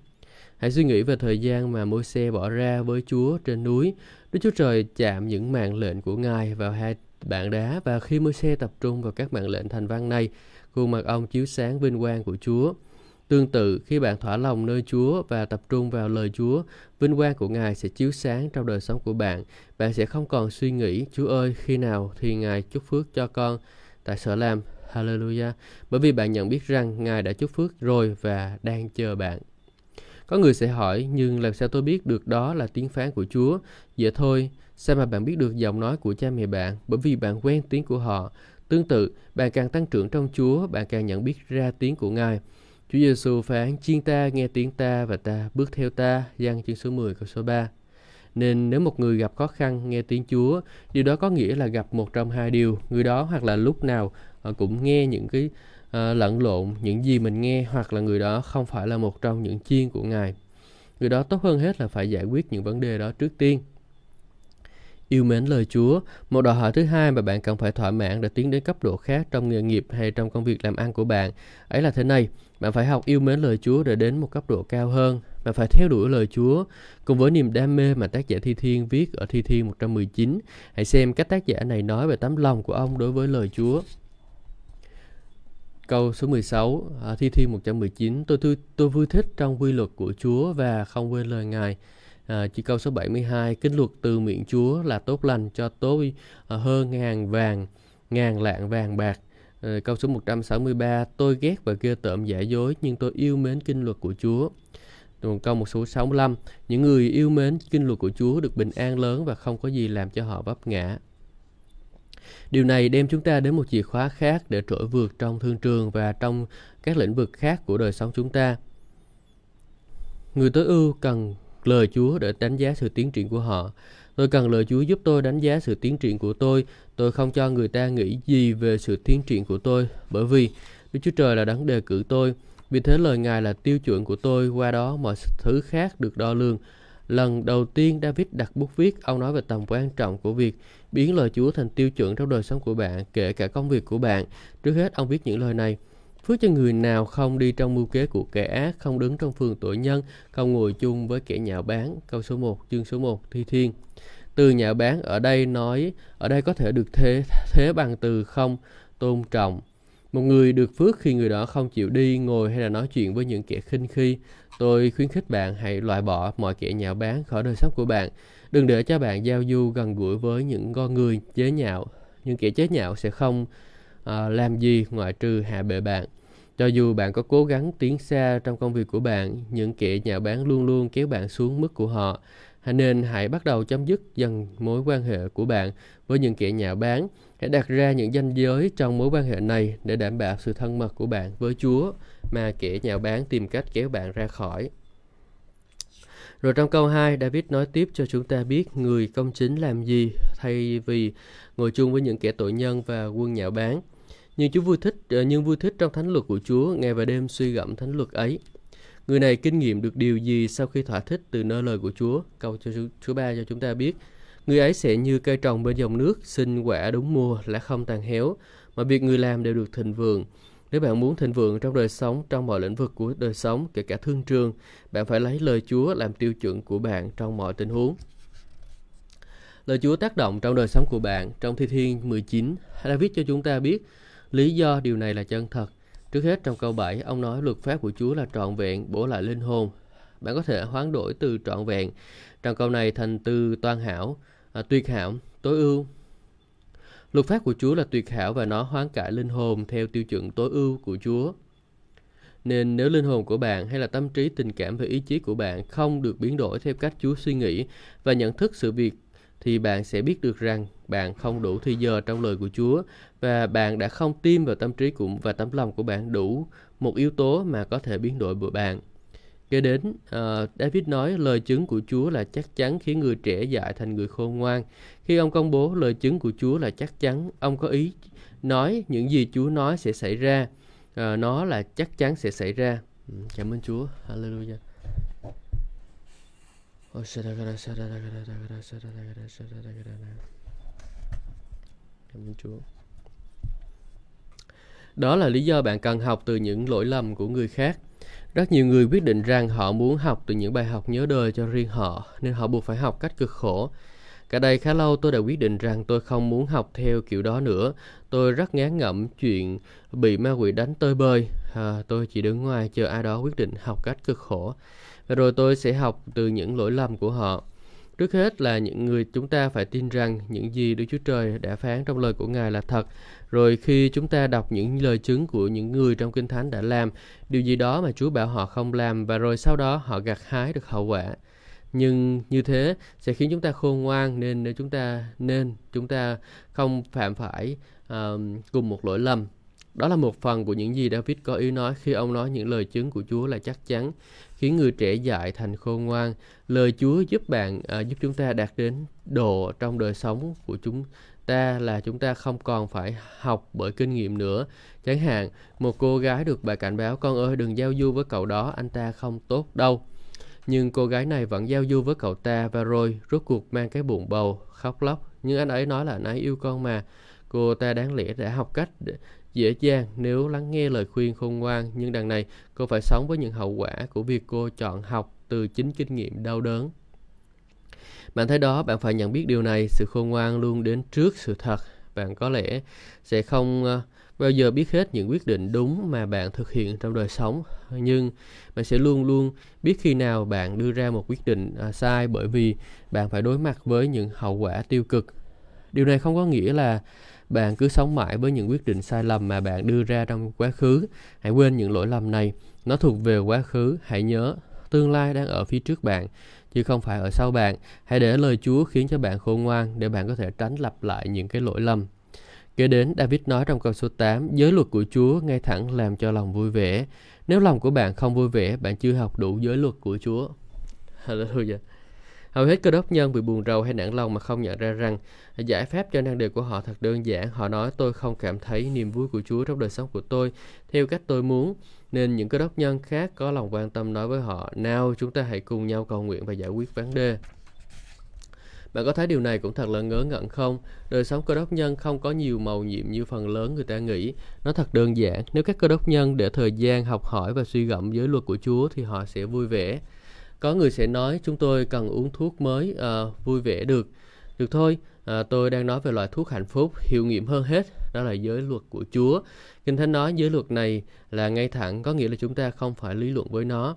Hãy suy nghĩ về thời gian mà môi xe bỏ ra với Chúa trên núi. Đức Chúa Trời chạm những mạng lệnh của Ngài vào hai bạn đá và khi môi xe tập trung vào các mạng lệnh thành văn này, khuôn mặt ông chiếu sáng vinh quang của Chúa. Tương tự, khi bạn thỏa lòng nơi Chúa và tập trung vào lời Chúa, vinh quang của Ngài sẽ chiếu sáng trong đời sống của bạn. Bạn sẽ không còn suy nghĩ, Chúa ơi, khi nào thì Ngài chúc phước cho con tại sở làm. Hallelujah. Bởi vì bạn nhận biết rằng Ngài đã chúc phước rồi và đang chờ bạn. Có người sẽ hỏi, nhưng làm sao tôi biết được đó là tiếng phán của Chúa? Dạ thôi, sao mà bạn biết được giọng nói của cha mẹ bạn? Bởi vì bạn quen tiếng của họ. Tương tự, bạn càng tăng trưởng trong Chúa, bạn càng nhận biết ra tiếng của Ngài. Chúa Giêsu phán, chiên ta nghe tiếng ta và ta bước theo ta, Giăng chương số 10 câu số 3. Nên nếu một người gặp khó khăn nghe tiếng Chúa, điều đó có nghĩa là gặp một trong hai điều. Người đó hoặc là lúc nào ờ, cũng nghe những cái uh, lẫn lộn những gì mình nghe hoặc là người đó không phải là một trong những chiên của Ngài. Người đó tốt hơn hết là phải giải quyết những vấn đề đó trước tiên yêu mến lời Chúa. Một đòi hỏi thứ hai mà bạn cần phải thỏa mãn để tiến đến cấp độ khác trong nghề nghiệp hay trong công việc làm ăn của bạn. Ấy là thế này, bạn phải học yêu mến lời Chúa để đến một cấp độ cao hơn. Bạn phải theo đuổi lời Chúa. Cùng với niềm đam mê mà tác giả Thi Thiên viết ở Thi Thiên 119, hãy xem cách tác giả này nói về tấm lòng của ông đối với lời Chúa. Câu số 16, Thi Thiên 119, tôi, tôi, tôi vui thích trong quy luật của Chúa và không quên lời Ngài. À, chỉ câu số 72, kinh luật từ miệng Chúa là tốt lành cho tôi à, hơn ngàn vàng, ngàn lạng vàng bạc. À, câu số 163, tôi ghét và ghê tởm giả dối nhưng tôi yêu mến kinh luật của Chúa. Còn câu một số 65, những người yêu mến kinh luật của Chúa được bình an lớn và không có gì làm cho họ vấp ngã. Điều này đem chúng ta đến một chìa khóa khác để trỗi vượt trong thương trường và trong các lĩnh vực khác của đời sống chúng ta. Người tối ưu cần lời Chúa để đánh giá sự tiến triển của họ. Tôi cần lời Chúa giúp tôi đánh giá sự tiến triển của tôi. Tôi không cho người ta nghĩ gì về sự tiến triển của tôi, bởi vì Đức Chúa Trời là đấng đề cử tôi. Vì thế lời Ngài là tiêu chuẩn của tôi, qua đó mọi thứ khác được đo lường. Lần đầu tiên David đặt bút viết, ông nói về tầm quan trọng của việc biến lời Chúa thành tiêu chuẩn trong đời sống của bạn, kể cả công việc của bạn. Trước hết, ông viết những lời này. Phước cho người nào không đi trong mưu kế của kẻ ác, không đứng trong phường tội nhân, không ngồi chung với kẻ nhạo báng. Câu số 1, chương số 1, Thi Thiên. Từ nhạo báng ở đây nói, ở đây có thể được thế, thế bằng từ không, tôn trọng. Một người được phước khi người đó không chịu đi, ngồi hay là nói chuyện với những kẻ khinh khi. Tôi khuyến khích bạn hãy loại bỏ mọi kẻ nhạo báng khỏi đời sống của bạn. Đừng để cho bạn giao du gần gũi với những con người chế nhạo. Những kẻ chế nhạo sẽ không à, làm gì ngoại trừ hạ bệ bạn. Cho dù bạn có cố gắng tiến xa trong công việc của bạn, những kẻ nhạo báng luôn luôn kéo bạn xuống mức của họ. Nên hãy bắt đầu chấm dứt dần mối quan hệ của bạn với những kẻ nhạo báng. Hãy đặt ra những danh giới trong mối quan hệ này để đảm bảo sự thân mật của bạn với Chúa mà kẻ nhạo báng tìm cách kéo bạn ra khỏi. Rồi trong câu 2, David nói tiếp cho chúng ta biết người công chính làm gì thay vì ngồi chung với những kẻ tội nhân và quân nhạo báng. Nhưng Chúa vui thích, ờ, nhưng vui thích trong thánh luật của Chúa, ngày và đêm suy gẫm thánh luật ấy. Người này kinh nghiệm được điều gì sau khi thỏa thích từ nơi lời của Chúa? Câu cho Chúa ba cho chúng ta biết. Người ấy sẽ như cây trồng bên dòng nước, sinh quả đúng mùa, lá không tàn héo, mà việc người làm đều được thịnh vượng. Nếu bạn muốn thịnh vượng trong đời sống, trong mọi lĩnh vực của đời sống, kể cả thương trường, bạn phải lấy lời Chúa làm tiêu chuẩn của bạn trong mọi tình huống. Lời Chúa tác động trong đời sống của bạn trong Thi Thiên 19, David cho chúng ta biết lý do điều này là chân thật. Trước hết trong câu 7, ông nói luật pháp của Chúa là trọn vẹn, bổ lại linh hồn. Bạn có thể hoán đổi từ trọn vẹn trong câu này thành từ toàn hảo, à, tuyệt hảo, tối ưu. Luật pháp của Chúa là tuyệt hảo và nó hoán cải linh hồn theo tiêu chuẩn tối ưu của Chúa. Nên nếu linh hồn của bạn hay là tâm trí, tình cảm và ý chí của bạn không được biến đổi theo cách Chúa suy nghĩ và nhận thức sự việc thì bạn sẽ biết được rằng bạn không đủ thời giờ trong lời của Chúa và bạn đã không tin vào tâm trí của và tấm lòng của bạn đủ một yếu tố mà có thể biến đổi của bạn. Kế đến, uh, David nói lời chứng của Chúa là chắc chắn khiến người trẻ dại thành người khôn ngoan. Khi ông công bố lời chứng của Chúa là chắc chắn, ông có ý nói những gì Chúa nói sẽ xảy ra. Uh, nó là chắc chắn sẽ xảy ra. Ừ, cảm ơn Chúa. Hallelujah. Oh, Cảm ơn Chúa. Đó là lý do bạn cần học từ những lỗi lầm của người khác. Rất nhiều người quyết định rằng họ muốn học từ những bài học nhớ đời cho riêng họ, nên họ buộc phải học cách cực khổ. Cả đây khá lâu tôi đã quyết định rằng tôi không muốn học theo kiểu đó nữa. Tôi rất ngán ngẩm chuyện bị ma quỷ đánh tơi bơi. À, tôi chỉ đứng ngoài chờ ai đó quyết định học cách cực khổ. Và rồi tôi sẽ học từ những lỗi lầm của họ. Trước hết là những người chúng ta phải tin rằng những gì Đức Chúa Trời đã phán trong lời của Ngài là thật. Rồi khi chúng ta đọc những lời chứng của những người trong Kinh Thánh đã làm, điều gì đó mà Chúa bảo họ không làm và rồi sau đó họ gặt hái được hậu quả. Nhưng như thế sẽ khiến chúng ta khôn ngoan nên chúng ta nên chúng ta không phạm phải uh, cùng một lỗi lầm. Đó là một phần của những gì David có ý nói khi ông nói những lời chứng của Chúa là chắc chắn khiến người trẻ dại thành khôn ngoan. Lời Chúa giúp bạn à, giúp chúng ta đạt đến độ trong đời sống của chúng ta là chúng ta không còn phải học bởi kinh nghiệm nữa. Chẳng hạn, một cô gái được bà cảnh báo con ơi đừng giao du với cậu đó, anh ta không tốt đâu. Nhưng cô gái này vẫn giao du với cậu ta và rồi rốt cuộc mang cái bụng bầu, khóc lóc. Nhưng anh ấy nói là anh ấy yêu con mà. Cô ta đáng lẽ đã học cách để dễ dàng nếu lắng nghe lời khuyên khôn ngoan, nhưng đằng này cô phải sống với những hậu quả của việc cô chọn học từ chính kinh nghiệm đau đớn. Bạn thấy đó, bạn phải nhận biết điều này, sự khôn ngoan luôn đến trước sự thật. Bạn có lẽ sẽ không ờ, bao giờ biết hết những quyết định đúng mà bạn thực hiện trong đời sống, nhưng bạn sẽ luôn luôn biết khi nào bạn đưa ra một quyết định ờ, sai bởi vì bạn phải đối mặt với những hậu quả tiêu cực. Điều này không có nghĩa là bạn cứ sống mãi với những quyết định sai lầm mà bạn đưa ra trong quá khứ. Hãy quên những lỗi lầm này, nó thuộc về quá khứ. Hãy nhớ, tương lai đang ở phía trước bạn, chứ không phải ở sau bạn. Hãy để lời Chúa khiến cho bạn khôn ngoan để bạn có thể tránh lặp lại những cái lỗi lầm. Kế đến, David nói trong câu số 8, giới luật của Chúa ngay thẳng làm cho lòng vui vẻ. Nếu lòng của bạn không vui vẻ, bạn chưa học đủ giới luật của Chúa. Hallelujah. Hầu hết cơ đốc nhân bị buồn rầu hay nản lòng mà không nhận ra rằng giải pháp cho năng đề của họ thật đơn giản. Họ nói tôi không cảm thấy niềm vui của Chúa trong đời sống của tôi theo cách tôi muốn. Nên những cơ đốc nhân khác có lòng quan tâm nói với họ, nào chúng ta hãy cùng nhau cầu nguyện và giải quyết vấn đề. Bạn có thấy điều này cũng thật là ngớ ngẩn không? Đời sống cơ đốc nhân không có nhiều màu nhiệm như phần lớn người ta nghĩ. Nó thật đơn giản. Nếu các cơ đốc nhân để thời gian học hỏi và suy gẫm giới luật của Chúa thì họ sẽ vui vẻ. Có người sẽ nói chúng tôi cần uống thuốc mới à, vui vẻ được. Được thôi, à, tôi đang nói về loại thuốc hạnh phúc hiệu nghiệm hơn hết đó là giới luật của Chúa. Kinh Thánh nói giới luật này là ngay thẳng có nghĩa là chúng ta không phải lý luận với nó.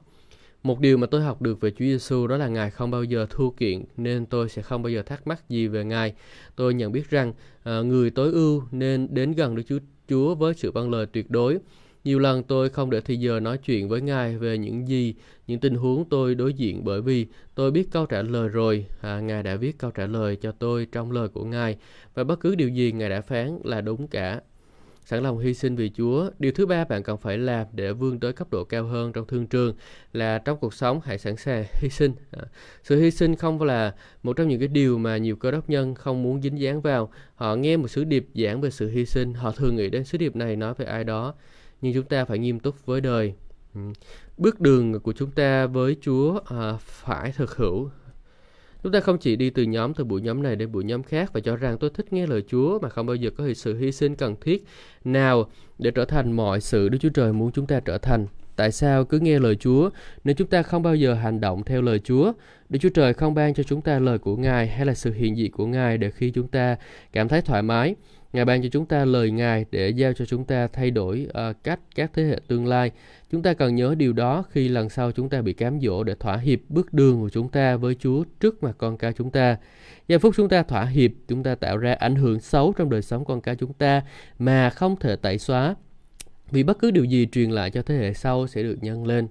Một điều mà tôi học được về Chúa Giêsu đó là Ngài không bao giờ thua kiện nên tôi sẽ không bao giờ thắc mắc gì về Ngài. Tôi nhận biết rằng à, người tối ưu nên đến gần Đức Chúa Chúa với sự vâng lời tuyệt đối. Nhiều lần tôi không để thì giờ nói chuyện với Ngài về những gì, những tình huống tôi đối diện bởi vì tôi biết câu trả lời rồi. À, Ngài đã viết câu trả lời cho tôi trong lời của Ngài và bất cứ điều gì Ngài đã phán là đúng cả. sẵn lòng hy sinh vì Chúa. Điều thứ ba bạn cần phải làm để vươn tới cấp độ cao hơn trong thương trường là trong cuộc sống hãy sẵn sàng hy sinh. À, sự hy sinh không là một trong những cái điều mà nhiều cơ đốc nhân không muốn dính dáng vào. Họ nghe một sứ điệp giảng về sự hy sinh, họ thường nghĩ đến sứ điệp này nói về ai đó. Nhưng chúng ta phải nghiêm túc với đời. Ừ. Bước đường của chúng ta với Chúa à, phải thực hữu Chúng ta không chỉ đi từ nhóm từ buổi nhóm này đến buổi nhóm khác và cho rằng tôi thích nghe lời Chúa mà không bao giờ có sự hy sinh cần thiết nào để trở thành mọi sự Đức Chúa Trời muốn chúng ta trở thành. Tại sao cứ nghe lời Chúa nếu chúng ta không bao giờ hành động theo lời Chúa? Đức Chúa Trời không ban cho chúng ta lời của Ngài hay là sự hiện diện của Ngài để khi chúng ta cảm thấy thoải mái. Ngài ban cho chúng ta lời Ngài để giao cho chúng ta thay đổi uh, cách các thế hệ tương lai. Chúng ta cần nhớ điều đó khi lần sau chúng ta bị cám dỗ để thỏa hiệp bước đường của chúng ta với Chúa trước mặt con cái chúng ta. Giây phút chúng ta thỏa hiệp, chúng ta tạo ra ảnh hưởng xấu trong đời sống con cái chúng ta mà không thể tẩy xóa. Vì bất cứ điều gì truyền lại cho thế hệ sau sẽ được nhân lên.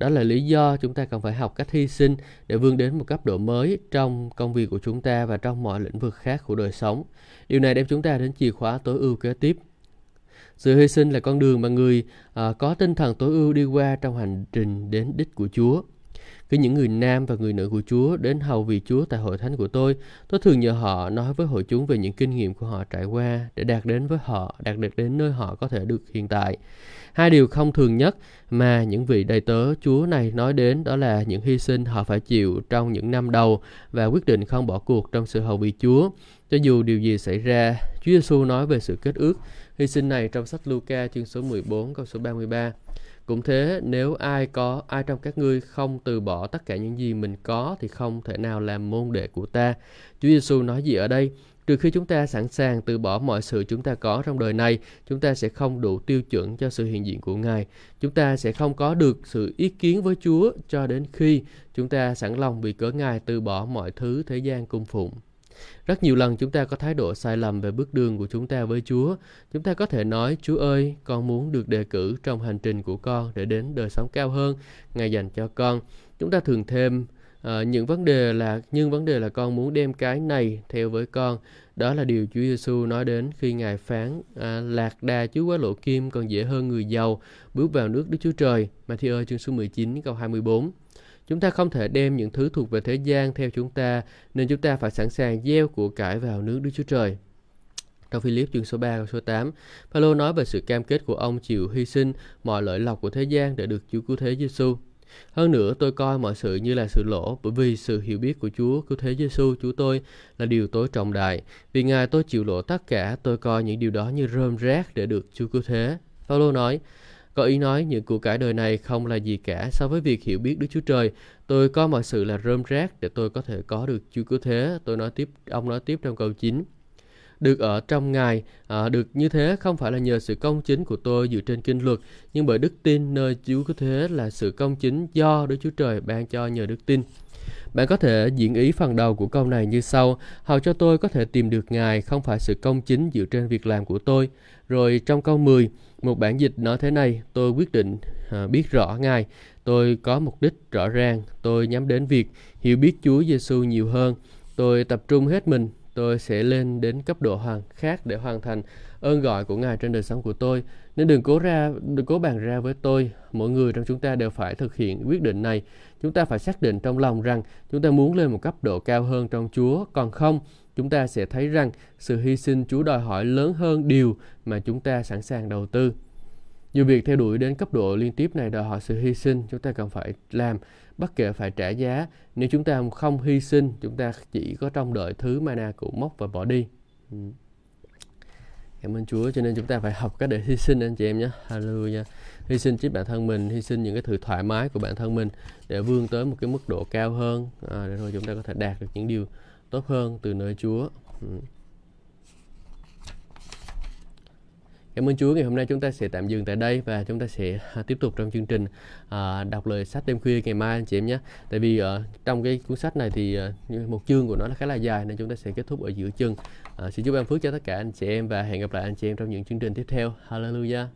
Đó là lý do chúng ta cần phải học cách hy sinh để vươn đến một cấp độ mới trong công việc của chúng ta và trong mọi lĩnh vực khác của đời sống. Điều này đem chúng ta đến chìa khóa tối ưu kế tiếp. Sự hy sinh là con đường mà người à, có tinh thần tối ưu đi qua trong hành trình đến đích của Chúa. Khi những người nam và người nữ của Chúa đến hầu vì Chúa tại hội thánh của tôi, tôi thường nhờ họ nói với hội chúng về những kinh nghiệm của họ trải qua để đạt đến với họ, đạt được đến nơi họ có thể được hiện tại. Hai điều không thường nhất mà những vị đầy tớ Chúa này nói đến đó là những hy sinh họ phải chịu trong những năm đầu và quyết định không bỏ cuộc trong sự hầu vì Chúa. Cho dù điều gì xảy ra, Chúa Giêsu nói về sự kết ước hy sinh này trong sách Luca chương số 14 câu số 33. Cũng thế, nếu ai có ai trong các ngươi không từ bỏ tất cả những gì mình có thì không thể nào làm môn đệ của ta. Chúa Giêsu nói gì ở đây? Trừ khi chúng ta sẵn sàng từ bỏ mọi sự chúng ta có trong đời này, chúng ta sẽ không đủ tiêu chuẩn cho sự hiện diện của Ngài. Chúng ta sẽ không có được sự ý kiến với Chúa cho đến khi chúng ta sẵn lòng vì cớ Ngài từ bỏ mọi thứ thế gian cung phụng. Rất nhiều lần chúng ta có thái độ sai lầm về bước đường của chúng ta với Chúa. Chúng ta có thể nói, Chúa ơi, con muốn được đề cử trong hành trình của con để đến đời sống cao hơn, Ngài dành cho con. Chúng ta thường thêm À, những vấn đề là nhưng vấn đề là con muốn đem cái này theo với con đó là điều Chúa Giêsu nói đến khi ngài phán à, lạc đà chứ quá lộ kim còn dễ hơn người giàu bước vào nước Đức Chúa Trời Matthew chương số 19 câu 24 Chúng ta không thể đem những thứ thuộc về thế gian theo chúng ta, nên chúng ta phải sẵn sàng gieo của cải vào nước Đức Chúa Trời. Trong Philip chương số 3 và số 8, Phaolô nói về sự cam kết của ông chịu hy sinh mọi lợi lộc của thế gian để được Chúa cứu thế Giêsu. Hơn nữa, tôi coi mọi sự như là sự lỗ bởi vì sự hiểu biết của Chúa cứu thế Giêsu Chúa tôi là điều tối trọng đại. Vì Ngài tôi chịu lỗ tất cả, tôi coi những điều đó như rơm rác để được Chúa cứu thế. Phaolô nói, có ý nói những của cải đời này không là gì cả so với việc hiểu biết Đức Chúa Trời. Tôi có mọi sự là rơm rác để tôi có thể có được Chúa cứu thế. Tôi nói tiếp, ông nói tiếp trong câu 9 được ở trong Ngài, à, được như thế không phải là nhờ sự công chính của tôi dựa trên kinh luật, nhưng bởi đức tin nơi Chúa cứu thế là sự công chính do Đức Chúa Trời ban cho nhờ đức tin. Bạn có thể diễn ý phần đầu của câu này như sau, hầu cho tôi có thể tìm được Ngài không phải sự công chính dựa trên việc làm của tôi. Rồi trong câu 10, một bản dịch nói thế này, tôi quyết định à, biết rõ Ngài, tôi có mục đích rõ ràng, tôi nhắm đến việc hiểu biết Chúa Giêsu nhiều hơn, tôi tập trung hết mình, tôi sẽ lên đến cấp độ hoàn khác để hoàn thành ơn gọi của Ngài trên đời sống của tôi. Nên đừng cố ra, đừng cố bàn ra với tôi. Mỗi người trong chúng ta đều phải thực hiện quyết định này. Chúng ta phải xác định trong lòng rằng chúng ta muốn lên một cấp độ cao hơn trong Chúa. Còn không, chúng ta sẽ thấy rằng sự hy sinh Chúa đòi hỏi lớn hơn điều mà chúng ta sẵn sàng đầu tư. Dù việc theo đuổi đến cấp độ liên tiếp này đòi hỏi sự hy sinh, chúng ta cần phải làm bất kể phải trả giá. Nếu chúng ta không hy sinh, chúng ta chỉ có trong đợi thứ mana cụ mốc và bỏ đi. Ừ. Cảm ơn Chúa, cho nên chúng ta phải học cách để hy sinh anh chị em nhé. Hallelujah. Hy sinh chính bản thân mình, hy sinh những cái thứ thoải mái của bản thân mình để vươn tới một cái mức độ cao hơn à, để rồi chúng ta có thể đạt được những điều tốt hơn từ nơi Chúa. Ừ. Cảm ơn Chúa, ngày hôm nay chúng ta sẽ tạm dừng tại đây và chúng ta sẽ à, tiếp tục trong chương trình à, đọc lời sách đêm khuya ngày mai anh chị em nhé. Tại vì uh, trong cái cuốn sách này thì uh, một chương của nó là khá là dài nên chúng ta sẽ kết thúc ở giữa chương. Uh, xin chúc ban phước cho tất cả anh chị em và hẹn gặp lại anh chị em trong những chương trình tiếp theo. Hallelujah.